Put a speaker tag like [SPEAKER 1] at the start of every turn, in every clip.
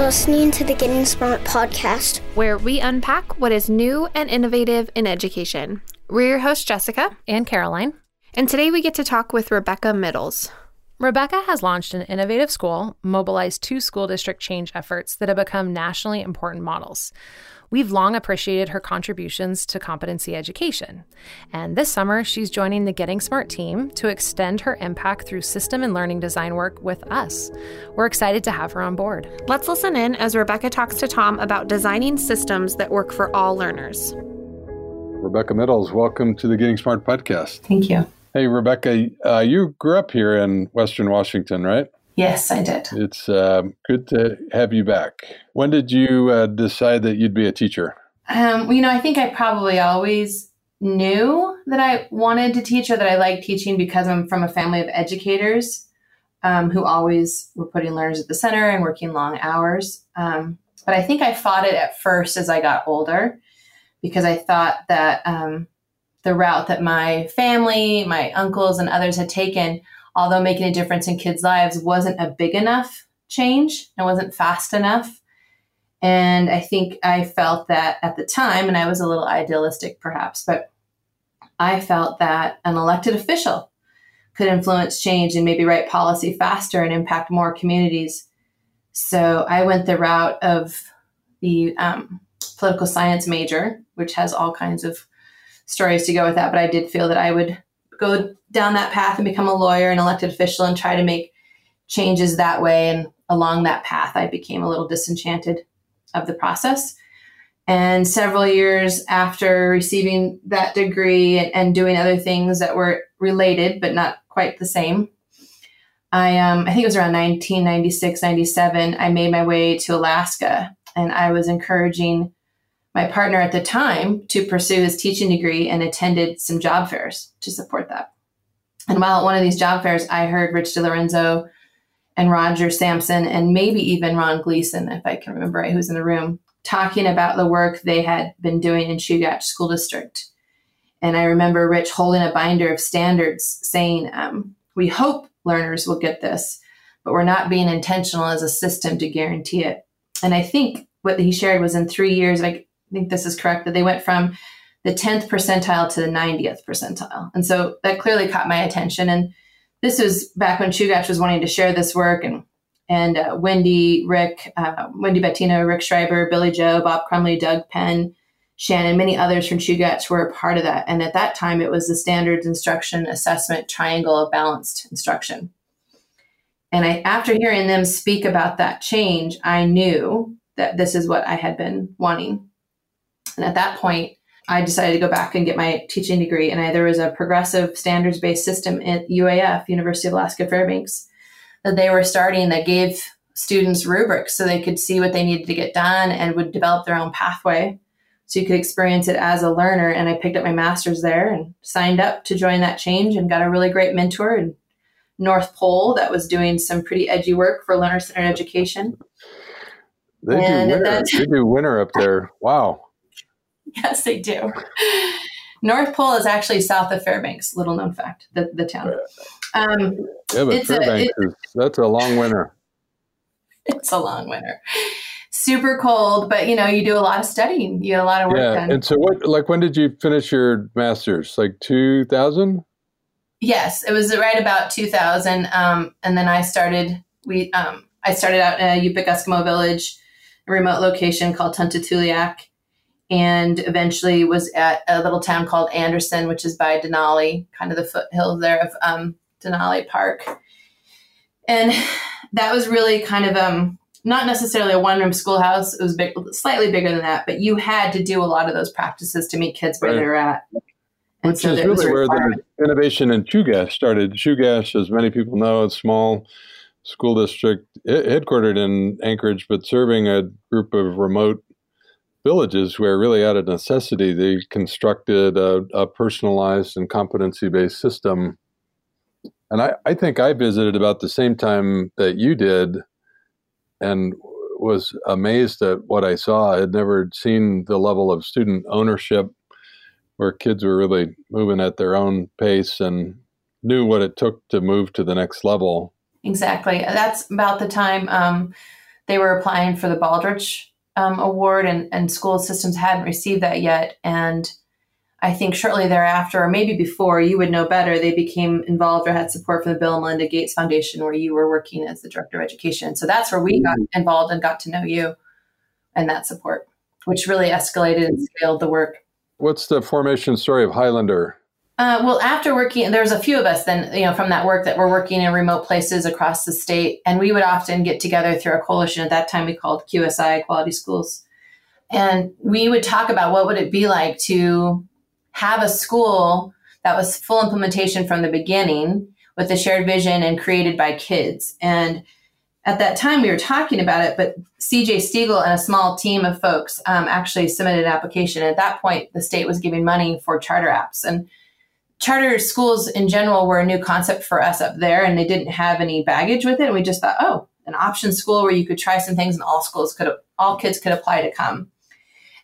[SPEAKER 1] You're listening to the Getting Smart podcast,
[SPEAKER 2] where we unpack what is new and innovative in education. We're your hosts, Jessica
[SPEAKER 3] and Caroline.
[SPEAKER 2] And today we get to talk with Rebecca Midles.
[SPEAKER 3] Rebecca has launched an innovative school, mobilized two school district change efforts that have become nationally important models. We've long appreciated her contributions to competency education. And this summer, she's joining the Getting Smart team to extend her impact through system and learning design work with us. We're excited to have her on board.
[SPEAKER 2] Let's listen in as Rebecca talks to Tom about designing systems that work for all learners.
[SPEAKER 4] Rebecca Midles, welcome to the Getting Smart podcast.
[SPEAKER 5] Thank you.
[SPEAKER 4] Hey, Rebecca, uh, you grew up here in Western Washington, right?
[SPEAKER 5] Yes, I did.
[SPEAKER 4] It's uh, good to have you back. When did you uh, decide that you'd be a teacher?
[SPEAKER 5] Um, well, you know, I think I probably always knew that I wanted to teach or that I liked teaching because I'm from a family of educators um, who always were putting learners at the center and working long hours. Um, but I think I fought it at first as I got older because I thought that um, the route that my family, my uncles, and others had taken although making a difference in kids' lives wasn't a big enough change and wasn't fast enough. And I think I felt that at the time, and I was a little idealistic perhaps, but I felt that an elected official could influence change and maybe write policy faster and impact more communities. So I went the route of the um, political science major, which has all kinds of stories to go with that. But I did feel that I would go down that path and become a lawyer and elected official and try to make changes that way. And along that path, I became a little disenchanted of the process. And several years after receiving that degree and, and doing other things that were related but not quite the same, I, um, I think it was around 1996, 97, I made my way to Alaska and I was encouraging my partner at the time to pursue his teaching degree and attended some job fairs to support that. And while at one of these job fairs, I heard Rich DeLorenzo and Roger Sampson and maybe even Ron Gleason, if I can remember right, who's in the room, talking about the work they had been doing in Chugach School District. And I remember Rich holding a binder of standards saying, um, We hope learners will get this, but we're not being intentional as a system to guarantee it. And I think what he shared was in three years, like I think this is correct, that they went from the 10th percentile to the 90th percentile. And so that clearly caught my attention. And this was back when Chugach was wanting to share this work and and uh, Wendy, Rick, uh, Wendy Bettino, Rick Schreiber, Billy Joe, Bob Crumley, Doug Penn, Shannon, many others from Chugach were a part of that. And at that time, it was the standards instruction assessment triangle of balanced instruction. And I, after hearing them speak about that change, I knew that this is what I had been wanting and at that point, I decided to go back and get my teaching degree. And I, there was a progressive standards based system at UAF, University of Alaska Fairbanks, that they were starting that gave students rubrics so they could see what they needed to get done and would develop their own pathway. So you could experience it as a learner. And I picked up my master's there and signed up to join that change and got a really great mentor in North Pole that was doing some pretty edgy work for learner centered education.
[SPEAKER 4] They do, winter. they do winter up there. Wow.
[SPEAKER 5] Yes, they do. North Pole is actually south of Fairbanks. Little known fact, the, the town.
[SPEAKER 4] Um, yeah, but Fairbanks a, is that's a long winter.
[SPEAKER 5] It's a long winter. Super cold, but you know you do a lot of studying. You a lot of work
[SPEAKER 4] yeah.
[SPEAKER 5] done.
[SPEAKER 4] And so, what? Like, when did you finish your master's? Like two thousand?
[SPEAKER 5] Yes, it was right about two thousand. Um, and then I started. We um, I started out in a Yupik Eskimo village, a remote location called Tuntatuliak and eventually was at a little town called Anderson, which is by Denali, kind of the foothills there of um, Denali Park. And that was really kind of um, not necessarily a one room schoolhouse. It was big, slightly bigger than that, but you had to do a lot of those practices to meet kids where right. they're at.
[SPEAKER 4] And Which so is really where the innovation in Chugach started. Chugach, as many people know, a small school district headquartered in Anchorage, but serving a group of remote villages where really out of necessity they constructed a, a personalized and competency based system. And I, I think i visited about the same time that you did and was amazed at what i saw. I had never seen the level of student ownership where kids were really moving at their own pace and knew what it took to move to the next level.
[SPEAKER 5] Exactly. That's about the time um, they were applying for the Baldrige um, Award, and, and school systems hadn't received that yet. And I think shortly thereafter, or maybe before, you would know better, they became involved or had support from the Bill and Melinda Gates Foundation, where you were working as the director of education. So that's where we got mm-hmm. involved and got to know you and that support, which really escalated and scaled the work.
[SPEAKER 4] What's the formation story of Highlander?
[SPEAKER 5] Uh, well, after working, there was a few of us then, you know, from that work that were working in remote places across the state, and we would often get together through a coalition. At that time, we called QSI Quality Schools, and we would talk about what would it be like to have a school that was full implementation from the beginning with a shared vision and created by kids. And at that time, we were talking about it, but CJ Stiegel and a small team of folks um, actually submitted an application. At that point, the state was giving money for charter apps and charter schools in general were a new concept for us up there and they didn't have any baggage with it. And we just thought, oh, an option school where you could try some things and all schools could, all kids could apply to come.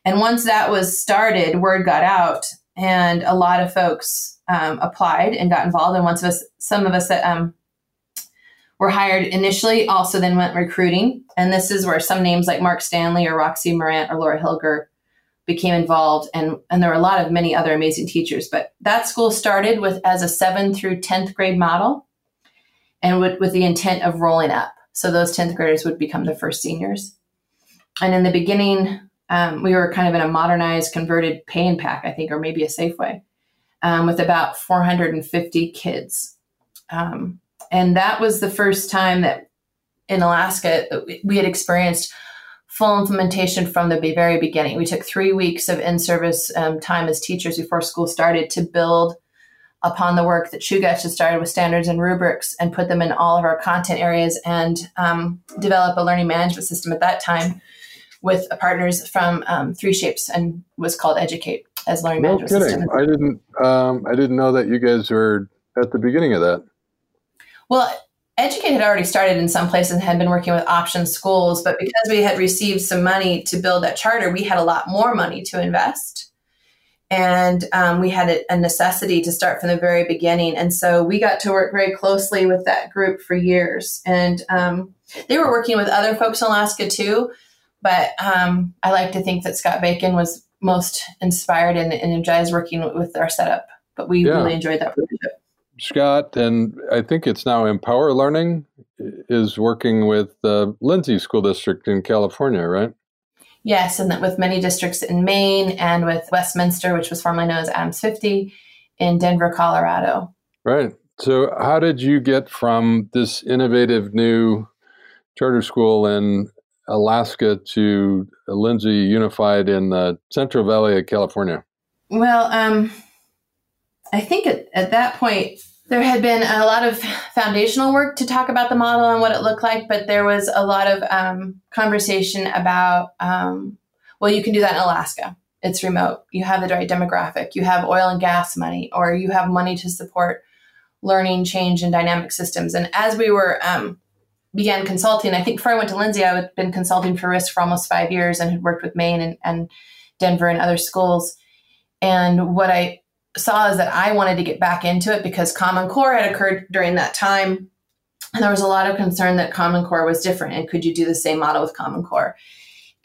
[SPEAKER 5] And once that was started, word got out and a lot of folks um, applied and got involved. And once of us, some of us that um, were hired initially also then went recruiting. And this is where some names like Mark Stanley or Roxy Morant or Laura Hilger became involved and and there were a lot of many other amazing teachers but that school started with as a 7th through 10th grade model and with, with the intent of rolling up. So those 10th graders would become the first seniors. And in the beginning um, we were kind of in a modernized converted pay and pack i think or maybe a safeway um, with about 450 kids. Um, and that was the first time that in alaska we had experienced full implementation from the very beginning. We took three weeks of in service um, time as teachers before school started to build upon the work that Chugach had started with standards and rubrics and put them in all of our content areas and um, develop a learning management system at that time with partners from um, Three Shapes and was called Educate as learning no management
[SPEAKER 4] kidding. system. I didn't um, I didn't know that you guys were at the beginning of that.
[SPEAKER 5] Well, Educate had already started in some places and had been working with option schools, but because we had received some money to build that charter, we had a lot more money to invest. And um, we had a, a necessity to start from the very beginning. And so we got to work very closely with that group for years. And um, they were working with other folks in Alaska too. But um, I like to think that Scott Bacon was most inspired and, and energized working with our setup. But we yeah. really enjoyed that partnership.
[SPEAKER 4] Scott, and I think it's now Empower Learning, is working with the Lindsay School District in California, right?
[SPEAKER 5] Yes, and with many districts in Maine and with Westminster, which was formerly known as Adams 50, in Denver, Colorado.
[SPEAKER 4] Right. So, how did you get from this innovative new charter school in Alaska to Lindsay Unified in the Central Valley of California?
[SPEAKER 5] Well, um, I think at, at that point, there had been a lot of foundational work to talk about the model and what it looked like, but there was a lot of um, conversation about, um, well, you can do that in Alaska. It's remote. You have the right demographic. You have oil and gas money, or you have money to support learning, change, and dynamic systems. And as we were um, began consulting, I think before I went to Lindsay, I had been consulting for RISC for almost five years and had worked with Maine and, and Denver and other schools. And what I saw is that I wanted to get back into it because Common Core had occurred during that time. And there was a lot of concern that Common Core was different. And could you do the same model with Common Core?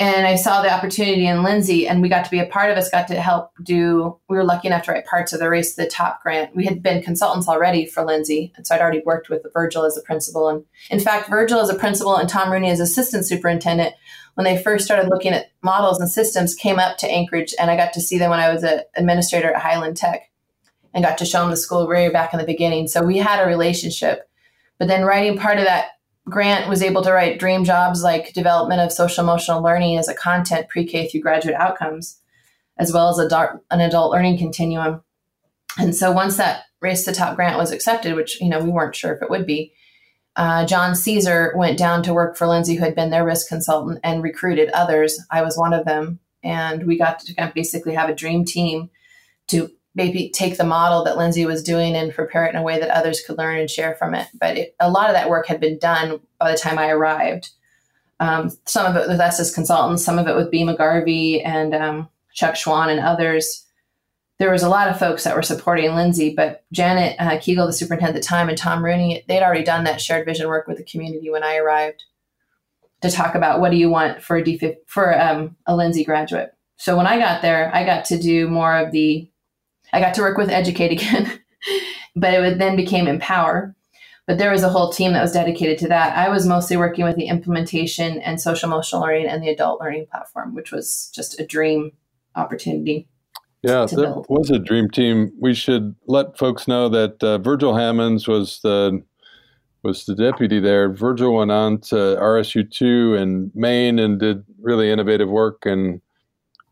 [SPEAKER 5] And I saw the opportunity in Lindsay, and we got to be a part of it, got to help do. We were lucky enough to write parts of the Race to the Top grant. We had been consultants already for Lindsay. And so I'd already worked with Virgil as a principal. And in fact, Virgil as a principal and Tom Rooney as assistant superintendent when they first started looking at models and systems came up to Anchorage, and I got to see them when I was an administrator at Highland Tech and got to show them the school way back in the beginning. So we had a relationship. But then writing part of that grant was able to write dream jobs like development of social emotional learning as a content pre-K through graduate outcomes, as well as adult, an adult learning continuum. And so once that race to top grant was accepted, which you know we weren't sure if it would be, uh, John Caesar went down to work for Lindsay, who had been their RISC consultant, and recruited others. I was one of them, and we got to basically have a dream team to maybe take the model that Lindsay was doing and prepare it in a way that others could learn and share from it. But it, a lot of that work had been done by the time I arrived. Um, some of it with us as consultants, some of it with Bea McGarvey and um, Chuck Schwahn and others there was a lot of folks that were supporting Lindsay, but Janet uh, Kliegl, the superintendent at the time, and Tom Rooney, they'd already done that shared vision work with the community when I arrived. to talk about what do you want for a D for um, a Lindsay graduate. So when I got there, I got to do more of the, I got to work with Educate again, but it then became Empower. But there was a whole team that was dedicated to that. I was mostly working with the implementation and social emotional learning and the adult learning platform, which was just a dream opportunity.
[SPEAKER 4] Yeah, that build. was a dream team. We should let folks know that uh, Virgil Hammonds was the was the deputy there. Virgil went on to RSU two in Maine and did really innovative work, and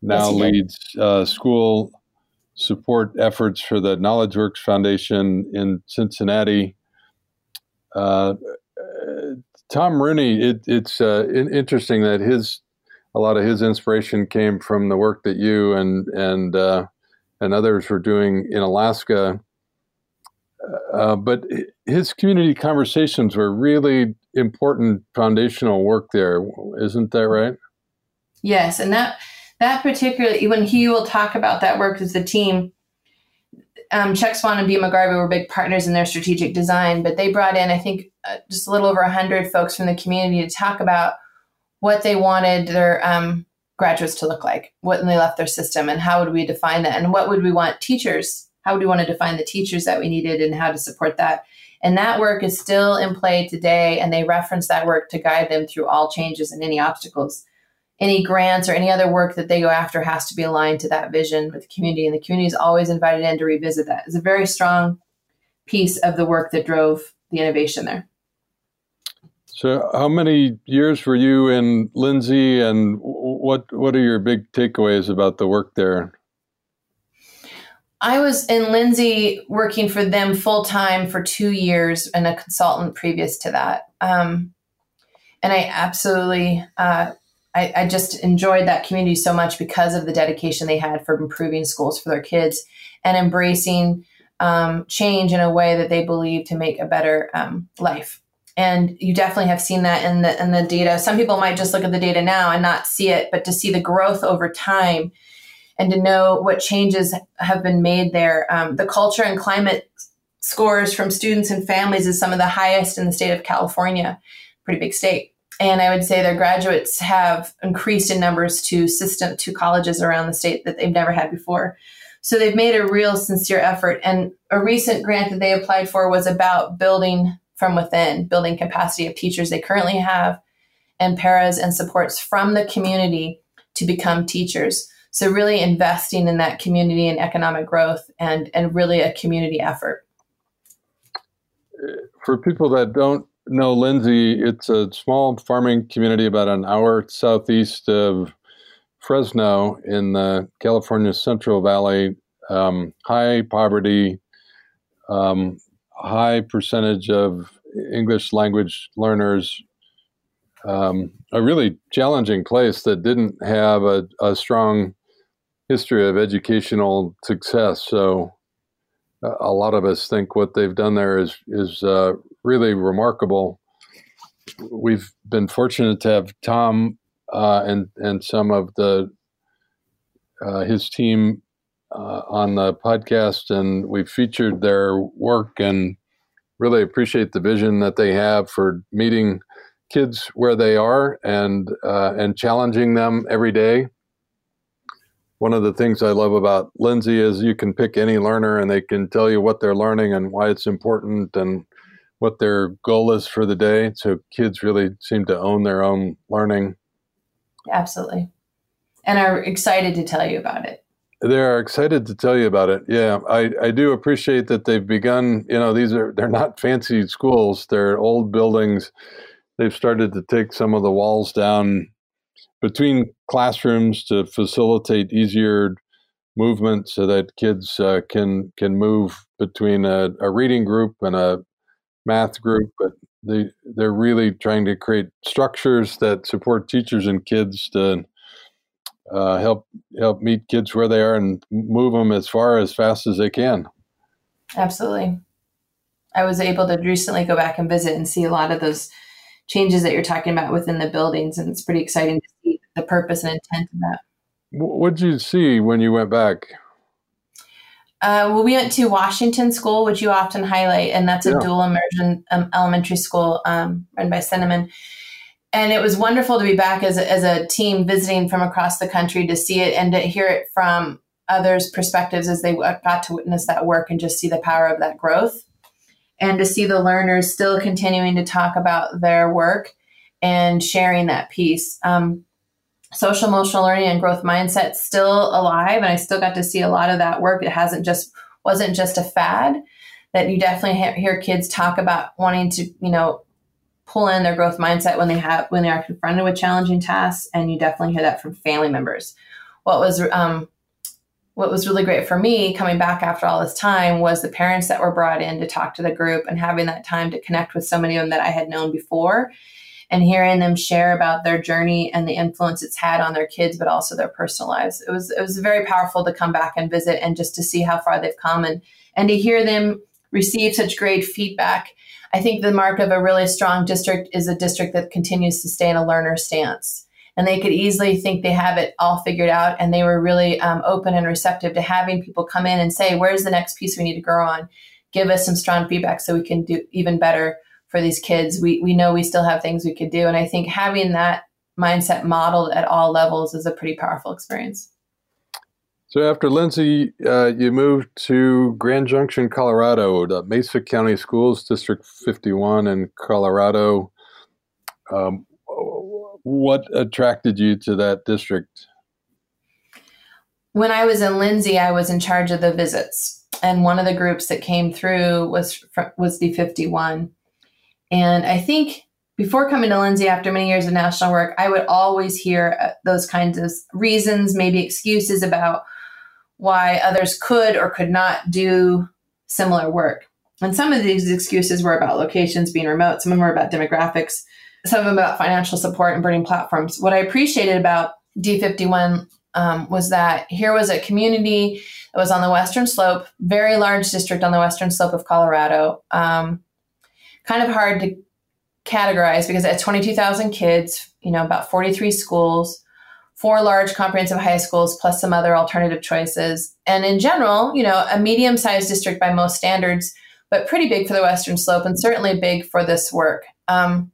[SPEAKER 4] now yes, leads uh, school support efforts for the KnowledgeWorks Foundation in Cincinnati. Uh, Tom Rooney, it, it's uh, interesting that his a lot of his inspiration came from the work that you and and uh, and others were doing in Alaska. Uh, but his community conversations were really important foundational work there, isn't that right?
[SPEAKER 5] Yes, and that that particularly when he will talk about that work as a team. Um, Chuck Schwahn and Bea McGarvey were big partners in their strategic design, but they brought in, I think, uh, just a little over 100 folks from the community to talk about what they wanted their um, graduates to look like when they left their system and how would we define that and what would we want teachers how would we want to define the teachers that we needed and how to support that and that work is still in play today and they reference that work to guide them through all changes and any obstacles any grants or any other work that they go after has to be aligned to that vision with the community and the community is always invited in to revisit that it's a very strong piece of the work that drove the innovation there
[SPEAKER 4] so, how many years were you in Lindsay, and what what are your big takeaways about the work there?
[SPEAKER 5] I was in Lindsay working for them full time for two years and a consultant previous to that. Um, and I absolutely, uh, I, I, just enjoyed that community so much because of the dedication they had for improving schools for their kids and embracing um, change in a way that they believe to make a better um, life. And you definitely have seen that in the in the data. Some people might just look at the data now and not see it but to see the growth over time and to know what changes have been made there um, the culture and climate scores from students and families is some of the highest in the state of california. Pretty big state and i would say their graduates have increased in numbers to system to colleges around the state that they've never had before so they've made a real sincere effort and a recent grant that they applied for was about building from within, building capacity of teachers they currently have, and paras and supports from the community to become teachers. So really investing in that community and economic growth and, and really a community effort.
[SPEAKER 4] For people that don't know Lindsay, it's a small farming community about an hour southeast of Fresno in the California Central Valley. Um, high poverty, um, high percentage of English language learners. Um, a really challenging place that didn't have a, a, strong history of educational success. So, uh, a lot of us think what they've done there is is uh, really remarkable. We've been fortunate to have Tom uh, and and some of the uh, his team uh, on the podcast, and we've featured their work and really appreciate the vision that they have for meeting kids where they are and uh, and challenging them every day. One of the things I love about Lindsay is you can pick any learner and they can tell you what they're learning and why it's important and what their goal is for the day. So kids really seem to own their own learning.
[SPEAKER 5] Absolutely. And are excited to tell you about it.
[SPEAKER 4] They're excited to tell you about it. Yeah, I, I do appreciate that they've begun. You know, these are they're not fancy schools. They're old buildings. They've started to take some of the walls down between classrooms to facilitate easier movement, so that kids uh, can can move between a, a reading group and a math group. But they they're really trying to create structures that support teachers and kids to uh, help help meet kids where they are and move them as far as fast as they can.
[SPEAKER 5] Absolutely. I was able to recently go back and visit and see a lot of those changes that you're talking about within the buildings, and it's pretty exciting to see the purpose and intent of that.
[SPEAKER 4] What did you see when you went back?
[SPEAKER 5] Uh, well, we went to Washington School, which you often highlight, and that's a yeah. dual immersion um, elementary school um, run by Cinnamon and it was wonderful to be back as a, as a team visiting from across the country to see it and to hear it from others' perspectives as they got to witness that work and just see the power of that growth. And to see the learners still continuing to talk about their work and sharing that piece. Um, social emotional learning and growth mindset still alive, and I still got to see a lot of that work. It hasn't just wasn't just a fad. That you definitely hear kids talk about wanting to, you know, pull in their growth mindset when they have when they are confronted with challenging tasks and you definitely hear that from family members what was um, what was really great for me coming back after all this time was the parents that were brought in to talk to the group and having that time to connect with so many of them that i had known before and hearing them share about their journey and the influence it's had on their kids but also their personal lives it was it was very powerful to come back and visit and just to see how far they've come and and to hear them receive such great feedback I think the mark of a really strong district is a district that continues to stay in a learner stance. And they could easily think they have it all figured out. And they were really um, open and receptive to having people come in and say, where's the next piece we need to grow on? Give us some strong feedback so we can do even better for these kids. We, we know we still have things we could do. And I think having that mindset modeled at all levels is a pretty powerful experience.
[SPEAKER 4] So after Lindsay, uh, you moved to Grand Junction, Colorado, the Mesa County Schools, District 51 in Colorado. Um, what attracted you to that district?
[SPEAKER 5] When I was in Lindsay, I was in charge of the visits, and one of the groups that came through was was D51. And I think before coming to Lindsay after many years of national work, I would always hear uh, those kinds of reasons, maybe excuses about why others could or could not do similar work. And some of these excuses were about locations being remote, some of them were about demographics, some of them about financial support and burning platforms. What I appreciated about D51 um, was that here was a community that was on the western slope, very large district on the western slope of Colorado. Um, kind of hard to categorize because had 22,000 kids, you know, about 43 schools four large comprehensive high schools plus some other alternative choices. And in general, you know, a medium sized district by most standards, but pretty big for the Western Slope and certainly big for this work. Um,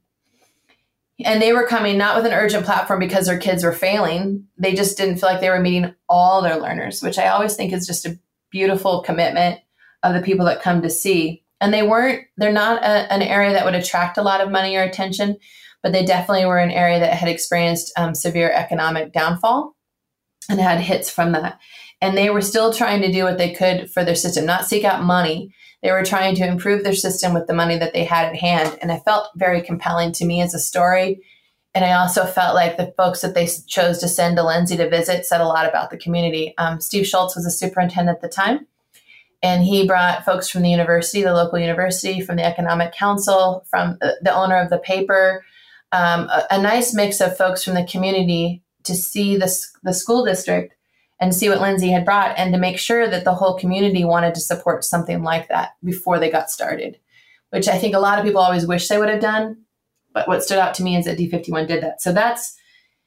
[SPEAKER 5] and they were coming not with an urgent platform because their kids were failing. They just didn't feel like they were meeting all their learners, which I always think is just a beautiful commitment of the people that come to see. And they weren't, they're not a, an area that would attract a lot of money or attention, but they definitely were an area that had experienced um, severe economic downfall and had hits from that. And they were still trying to do what they could for their system, not seek out money. They were trying to improve their system with the money that they had at hand. And it felt very compelling to me as a story. And I also felt like the folks that they chose to send to Lindsay to visit said a lot about the community. Um, Steve Schultz was a superintendent at the time, and he brought folks from the university, the local university, from the economic council, from the owner of the paper, um, a, a, nice mix of folks from the community to see the school district and see what Lindsay had brought and to make sure that the whole community wanted to support something like that before they got started, which I think a lot of people always wish they would have done. But what stood out to me is that D51 did that. So that's,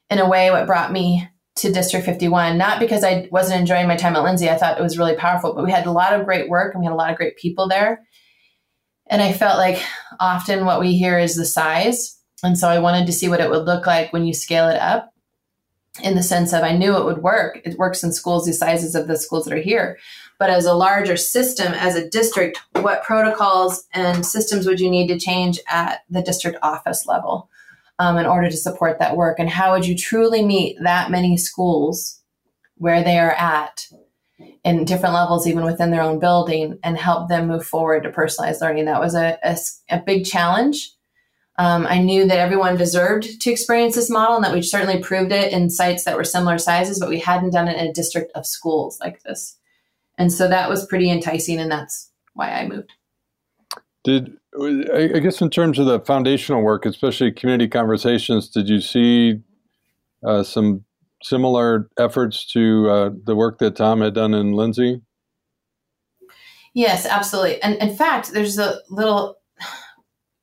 [SPEAKER 5] in a way, what brought me to District 51, not because I wasn't enjoying my time at Lindsay. I thought it was really powerful, but we had a lot of great work and we had a lot of great people there. And I felt like often what we hear is the size and so I wanted to see what it would look like when you scale it up in the sense of I knew it would work. It works in schools the sizes of the schools that are here. But as a larger system, as a district, what protocols and systems would you need to change at the district office level um, in order to support that work? And how would you truly meet that many schools where they are at in different levels, even within their own building, and help them move forward to personalized learning? That was a, a, a big challenge um, I knew that everyone deserved to experience this model and that we certainly proved it in sites that were similar sizes, but we hadn't done it in a district of schools like this. And so that was pretty enticing, and that's why I moved.
[SPEAKER 4] Did I guess in terms of the foundational work, especially community conversations, did you see uh, some similar efforts to uh, the work that Tom had done in Lindsay?
[SPEAKER 5] Yes, absolutely. And in fact, there's a little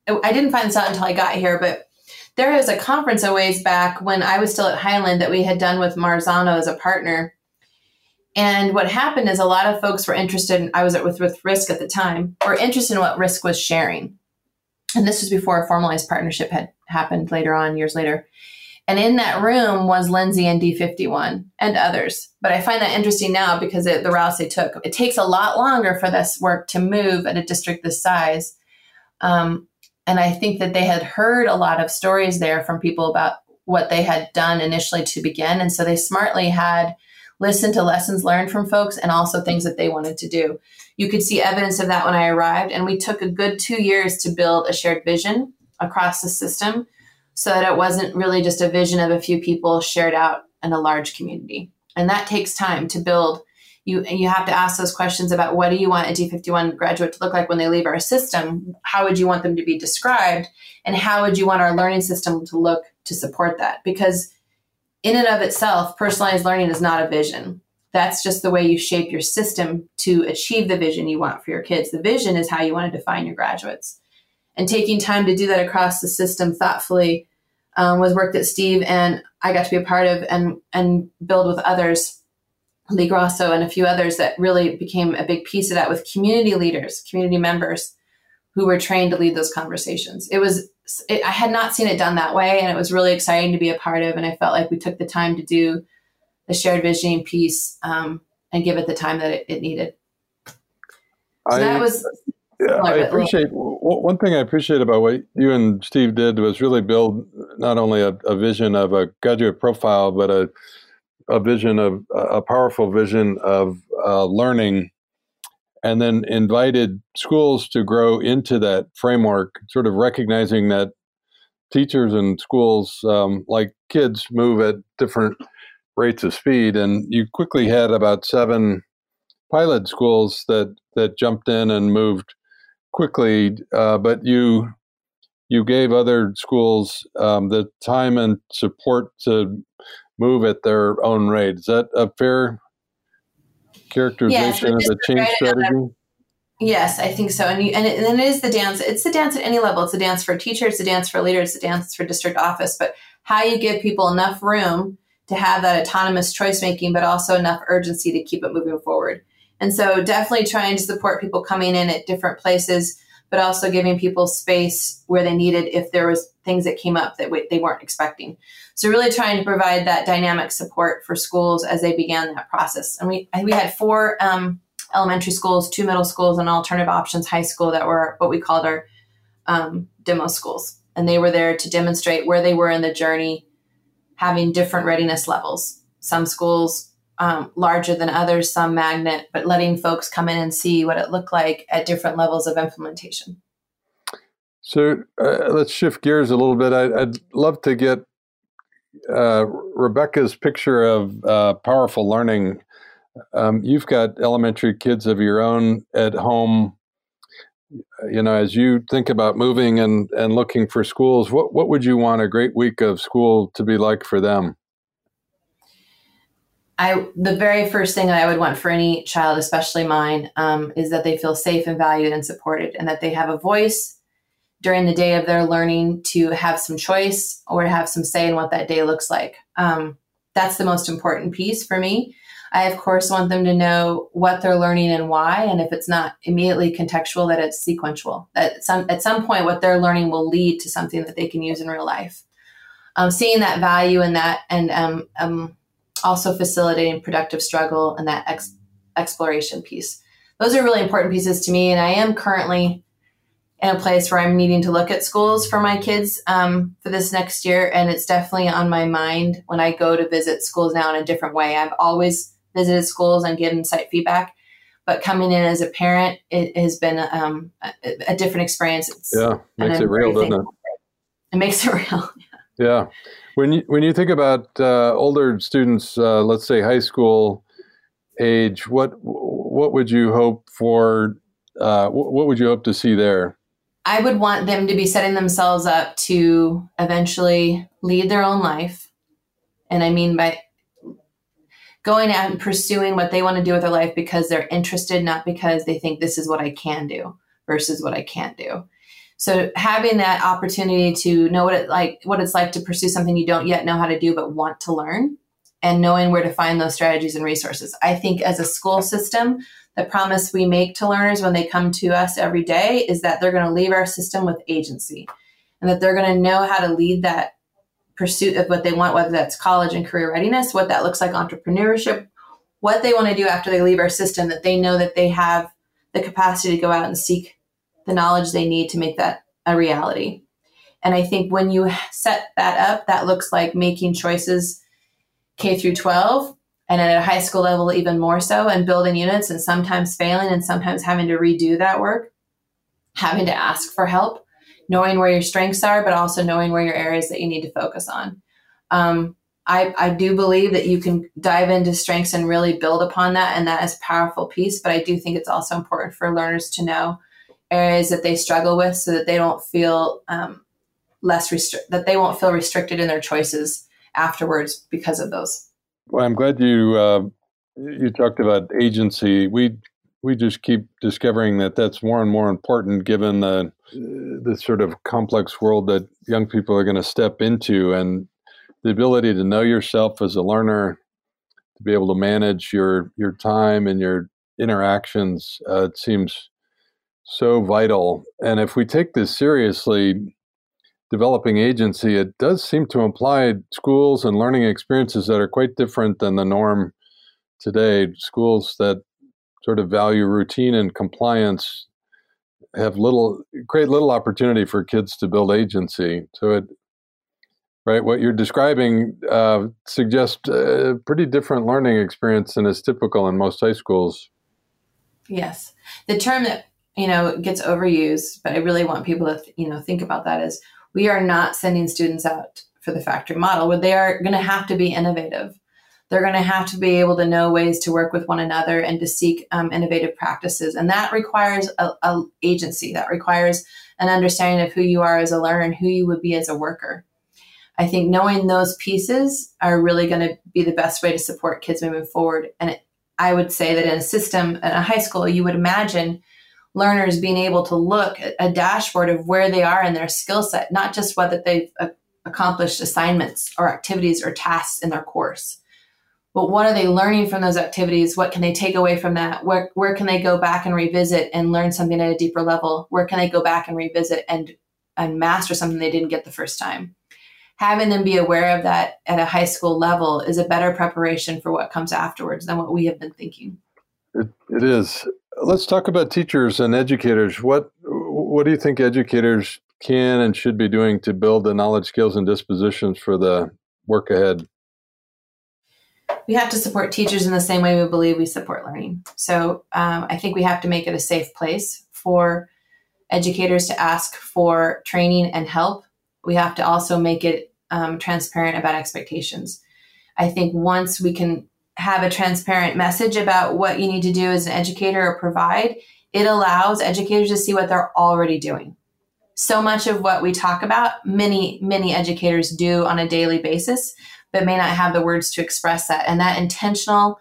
[SPEAKER 5] I didn't find this out until I got here, but there was a conference a ways back when I was still at Highland that we had done with Marzano as a partner. And what happened is a lot of folks were interested in, I was with, with RISC at the time, were interested in what RISC was sharing. and this was before a formalized partnership had happened later on, years later. And in that room was Lindsay and D51 and others. But I find that interesting now because it, the routes they took. It takes a lot longer for this work to move at a district this size. Um, and I think that they had heard a lot of stories there from people about what they had done initially to begin. And so they smartly had listened to lessons learned from folks and also things that they wanted to do. You could see evidence of that when I arrived. And we took a good two years to build a shared vision across the system so that it wasn't really just a vision of a few people shared out in a large community. And that takes time to build. You, you have to ask those questions about what do you want a D51 graduate to look like when they leave our system? How would you want them to be described? And how would you want our learning system to look to support that? Because in and of itself, personalized learning is not a vision. That's just the way you shape your system to achieve the vision you want for your kids. The vision is how you want to define your graduates and taking time to do that across the system thoughtfully um, was work that Steve and I got to be a part of and and build with others, Lee Grosso and a few others that really became a big piece of that with community leaders, community members who were trained to lead those conversations. It was it, I had not seen it done that way, and it was really exciting to be a part of. And I felt like we took the time to do the shared visioning piece um, and give it the time that it, it needed. So I, that was
[SPEAKER 4] yeah, I appreciate one thing I appreciate about what you and Steve did was really build not only a, a vision of a graduate profile, but a a vision of a powerful vision of uh, learning, and then invited schools to grow into that framework, sort of recognizing that teachers and schools, um, like kids, move at different rates of speed, and you quickly had about seven pilot schools that that jumped in and moved quickly, uh, but you you gave other schools um, the time and support to move at their own rate. Is that a fair characterization yes, of the change strategy?
[SPEAKER 5] Yes, I think so. And, you, and, it, and it is the dance. It's the dance at any level. It's a dance for a teacher. It's a dance for a leader. It's a dance for district office. But how you give people enough room to have that autonomous choice making, but also enough urgency to keep it moving forward. And so definitely trying to support people coming in at different places, but also giving people space where they needed if there was things that came up that they weren't expecting. So really trying to provide that dynamic support for schools as they began that process. And we we had four um, elementary schools, two middle schools, and alternative options high school that were what we called our um, demo schools, and they were there to demonstrate where they were in the journey, having different readiness levels. Some schools um, larger than others, some magnet, but letting folks come in and see what it looked like at different levels of implementation.
[SPEAKER 4] So uh, let's shift gears a little bit. I, would love to get uh, Rebecca's picture of uh, powerful learning. Um, you've got elementary kids of your own at home. You know, as you think about moving and, and looking for schools, what, what would you want a great week of school to be like for them?
[SPEAKER 5] I the very first thing I would want for any child, especially mine, um, is that they feel safe and valued and supported, and that they have a voice during the day of their learning to have some choice or to have some say in what that day looks like. Um, that's the most important piece for me. I of course want them to know what they're learning and why, and if it's not immediately contextual, that it's sequential. That some at some point, what they're learning will lead to something that they can use in real life. Um, seeing that value in that and um, um also facilitating productive struggle and that ex- exploration piece. Those are really important pieces to me. And I am currently in a place where I'm needing to look at schools for my kids um, for this next year. And it's definitely on my mind when I go to visit schools now in a different way. I've always visited schools and given site feedback. But coming in as a parent, it has been um, a, a, different experience. It's,
[SPEAKER 4] yeah, makes it real, doesn't it?
[SPEAKER 5] It makes it real.
[SPEAKER 4] yeah. When you when you think about uh, older students, uh, let's say high school age, what what would you hope for? Uh, what would you hope to see there?
[SPEAKER 5] I would want them to be setting themselves up to eventually lead their own life, and I mean by going out and pursuing what they want to do with their life because they're interested, not because they think this is what I can do versus what I can't do. So having that opportunity to know what it like what it's like to pursue something you don't yet know how to do but want to learn and knowing where to find those strategies and resources. I think as a school system, the promise we make to learners when they come to us every day is that they're going to leave our system with agency and that they're going to know how to lead that pursuit of what they want, whether that's college and career readiness, what that looks like entrepreneurship, what they want to do after they leave our system, that they know that they have the capacity to go out and seek the knowledge they need to make that a reality. And I think when you set that up, that looks like making choices K through 12 and at a high school level even more so and building units and sometimes failing and sometimes having to redo that work having to ask for help knowing where your strengths are but also knowing where your areas that you need to focus on um, I, I do believe that you can dive into strengths and really build upon that and that is a powerful piece but i do think it's also important for learners to know areas that they struggle with so that they don't feel um, less restrict that they won't feel restricted in their choices afterwards because of those
[SPEAKER 4] well, I'm glad you uh, you talked about agency. We we just keep discovering that that's more and more important given the the sort of complex world that young people are going to step into, and the ability to know yourself as a learner, to be able to manage your your time and your interactions. Uh, it seems so vital. And if we take this seriously, developing agency, it does seem to imply schools and learning experiences that are quite different than the norm today. Schools that sort of value routine and compliance have little create little opportunity for kids to build agency. So it right what you're describing uh, suggests a pretty different learning experience than is typical in most high schools.
[SPEAKER 5] Yes, the term that you know it gets overused, but I really want people to you know think about that is we are not sending students out for the factory model where they are going to have to be innovative. They're going to have to be able to know ways to work with one another and to seek um, innovative practices. And that requires a, a agency. That requires an understanding of who you are as a learner and who you would be as a worker. I think knowing those pieces are really going to be the best way to support kids moving forward. And it, I would say that in a system, in a high school, you would imagine learners being able to look at a dashboard of where they are in their skill set, not just whether they've uh, accomplished assignments or activities or tasks in their course. But what are they learning from those activities? What can they take away from that? Where, where can they go back and revisit and learn something at a deeper level? Where can they go back and revisit and, and master something they didn't get the first time? Having them be aware of that at a high school level is a better preparation for what comes afterwards than what we have been thinking.
[SPEAKER 4] it, it is. Let's talk about teachers and educators. What what do you think educators can and should be doing to build the knowledge, skills, and dispositions for the work ahead?
[SPEAKER 5] We have to support teachers in the same way we believe we support learning. So um, I think we have to make it a safe place for educators to ask for training and help. We have to also make it um, transparent about expectations. I think once we can have a transparent message about what you need to do as an educator or provide, it allows educators to see what they're already doing. So much of what we talk about, many, many educators do on a daily basis, but may not have the words to express that. And that intentional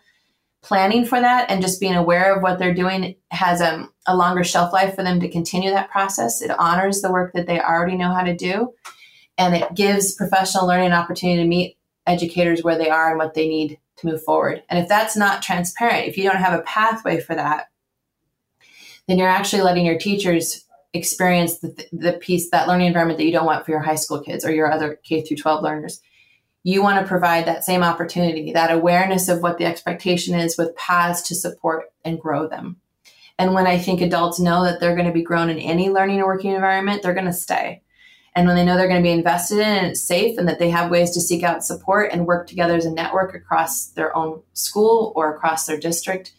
[SPEAKER 5] planning for that and just being aware of what they're doing has a, a longer shelf life for them to continue that process. It honors the work that they already know how to do. And it gives professional learning an opportunity to meet educators where they are and what they need to move forward. And if that's not transparent, if you don't have a pathway for that, then you're actually letting your teachers experience the, the piece, that learning environment that you don't want for your high school kids or your other K through 12 learners. You want to provide that same opportunity, that awareness of what the expectation is with paths to support and grow them. And when I think adults know that they're going to be grown in any learning or working environment, they're going to stay. And when they know they're going to be invested in and it's safe and that they have ways to seek out support and work together as a network across their own school or across their district,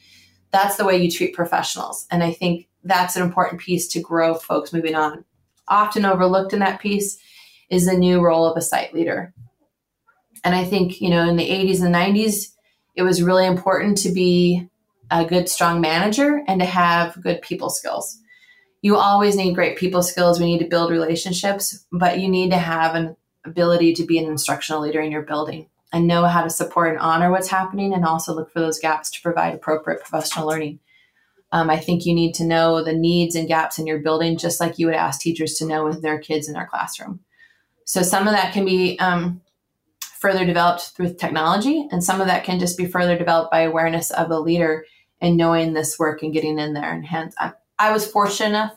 [SPEAKER 5] that's the way you treat professionals. And I think that's an important piece to grow folks moving on. Often overlooked in that piece is the new role of a site leader. And I think, you know, in the 80s and 90s, it was really important to be a good, strong manager and to have good people skills you always need great people skills. We need to build relationships, but you need to have an ability to be an instructional leader in your building and know how to support and honor what's happening and also look for those gaps to provide appropriate professional learning. Um, I think you need to know the needs and gaps in your building, just like you would ask teachers to know with their kids in their classroom. So some of that can be um, further developed through technology, and some of that can just be further developed by awareness of the leader and knowing this work and getting in there. And hence, I, was fortunate enough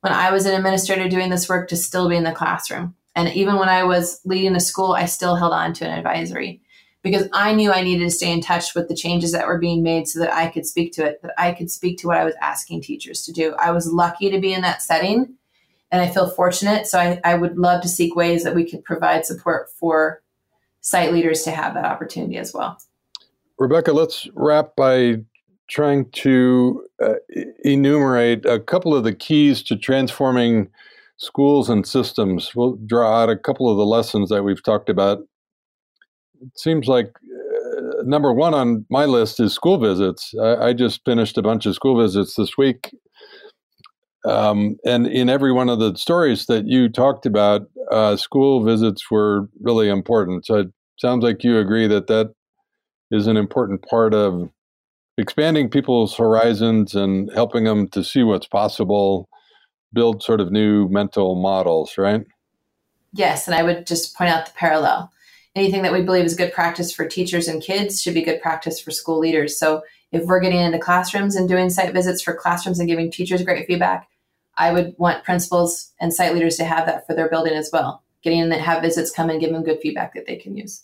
[SPEAKER 5] when I was an administrator doing this work to still be in the classroom. And even when I was leading a school, I still held on to an advisory because I knew I needed to stay in touch with the changes that were being made so that I could speak to it, that I could speak to what I was asking teachers to do. I was lucky to be in that setting and I feel fortunate. So I, I would love to seek ways that we could provide support for site leaders to have that opportunity as well.
[SPEAKER 4] Rebecca, let's wrap by trying to uh, enumerate a couple of the keys to transforming schools and systems. We'll draw out a couple of the lessons that we've talked about. It seems like uh, number one on my list is school visits. I, I, just finished a bunch of school visits this week. Um, and in every one of the stories that you talked about, uh, school visits were really important. So it sounds like you agree that that is an important part of expanding people's horizons and helping them to see what's possible, build sort of new mental models, right?
[SPEAKER 5] Yes, and I would just point out the parallel. Anything that we believe is good practice for teachers and kids should be good practice for school leaders. So if we're getting into classrooms and doing site visits for classrooms and giving teachers great feedback, I would want principals and site leaders to have that for their building as well. Getting in and have visits come and give them good feedback that they can use.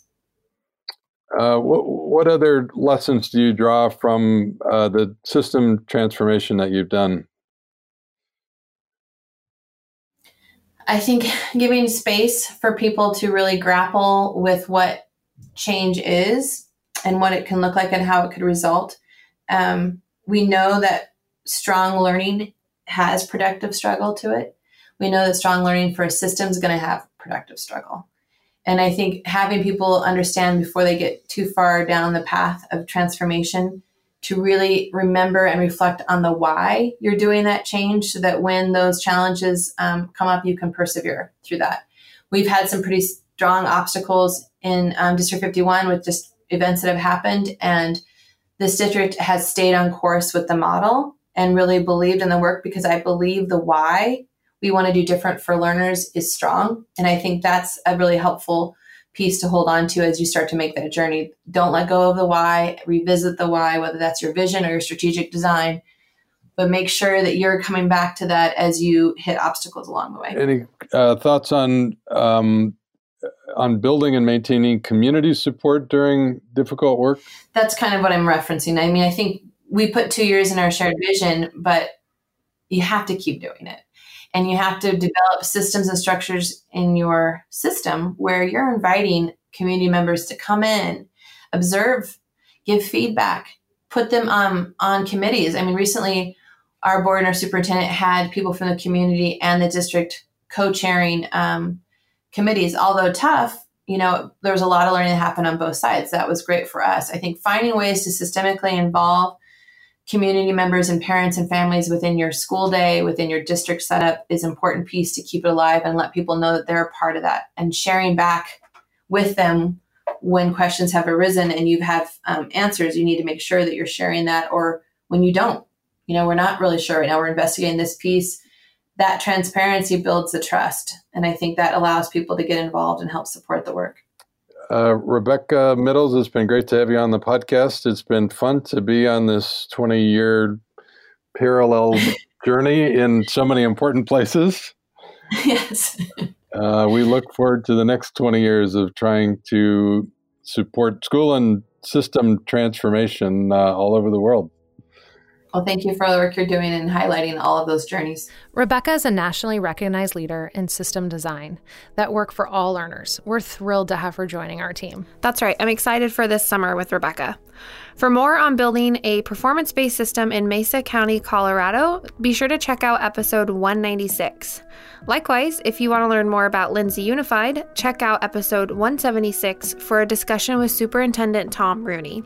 [SPEAKER 4] Uh, what, what other lessons do you draw from uh, the system transformation that you've done?
[SPEAKER 5] I think giving space for people to really grapple with what change is and what it can look like and how it could result. Um, we know that strong learning has productive struggle to it. We know that strong learning for a system is going to have productive struggle. And I think having people understand before they get too far down the path of transformation to really remember and reflect on the why you're doing that change so that when those challenges um, come up, you can persevere through that. We've had some pretty strong obstacles in um, District 51 with just events that have happened. And this district has stayed on course with the model and really believed in the work because I believe the why we want to do different for learners is strong. And I think that's a really helpful piece to hold on to as you start to make that journey. Don't let go of the why, revisit the why, whether that's your vision or your strategic design, but make sure that you're coming back to that as you hit obstacles along the way.
[SPEAKER 4] Any uh, thoughts on um, on building and maintaining community support during difficult work?
[SPEAKER 5] That's kind of what I'm referencing. I mean, I think we put two years in our shared vision, but you have to keep doing it and you have to develop systems and structures in your system where you're inviting community members to come in, observe, give feedback, put them um, on committees. I mean, recently our board and our superintendent had people from the community and the district co-chairing um, committees. Although tough, you know, there was a lot of learning that happened on both sides. That was great for us. I think finding ways to systemically involve community members and parents and families within your school day, within your district setup is important piece to keep it alive and let people know that they're a part of that and sharing back with them when questions have arisen and you have um, answers, you need to make sure that you're sharing that or when you don't, you know, we're not really sure right now, we're investigating this piece. That transparency builds the trust. And I think that allows people to get involved and help support the work.
[SPEAKER 4] Uh, Rebecca Midles, it's been great to have you on the podcast. It's been fun to be on this 20 year parallel journey in so many important places.
[SPEAKER 5] Yes.
[SPEAKER 4] Uh, we look forward to the next 20 years of trying to support school and system transformation uh, all over the world.
[SPEAKER 5] Well, thank you for all the work you're doing and highlighting all of those journeys.
[SPEAKER 3] Rebecca is a nationally recognized leader in system design that work for all learners. We're thrilled to have her joining our team.
[SPEAKER 2] That's right. I'm excited for this summer with Rebecca. For more on building a performance based system in Mesa County, Colorado, be sure to check out episode 196. Likewise, if you want to learn more about Lindsay Unified, check out episode 176 for a discussion with Superintendent Tom Rooney.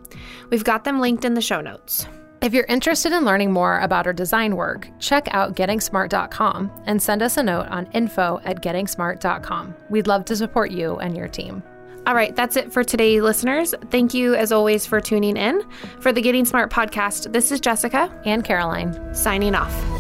[SPEAKER 2] We've got them linked in the show notes.
[SPEAKER 3] If you're interested in learning more about our design work, check out gettingsmart.com and send us a note on info at gettingsmart.com. We'd love to support you and your team.
[SPEAKER 2] All right, that's it for today, listeners. Thank you, as always, for tuning in. For the Getting Smart podcast, this is Jessica
[SPEAKER 3] and Caroline
[SPEAKER 2] signing off.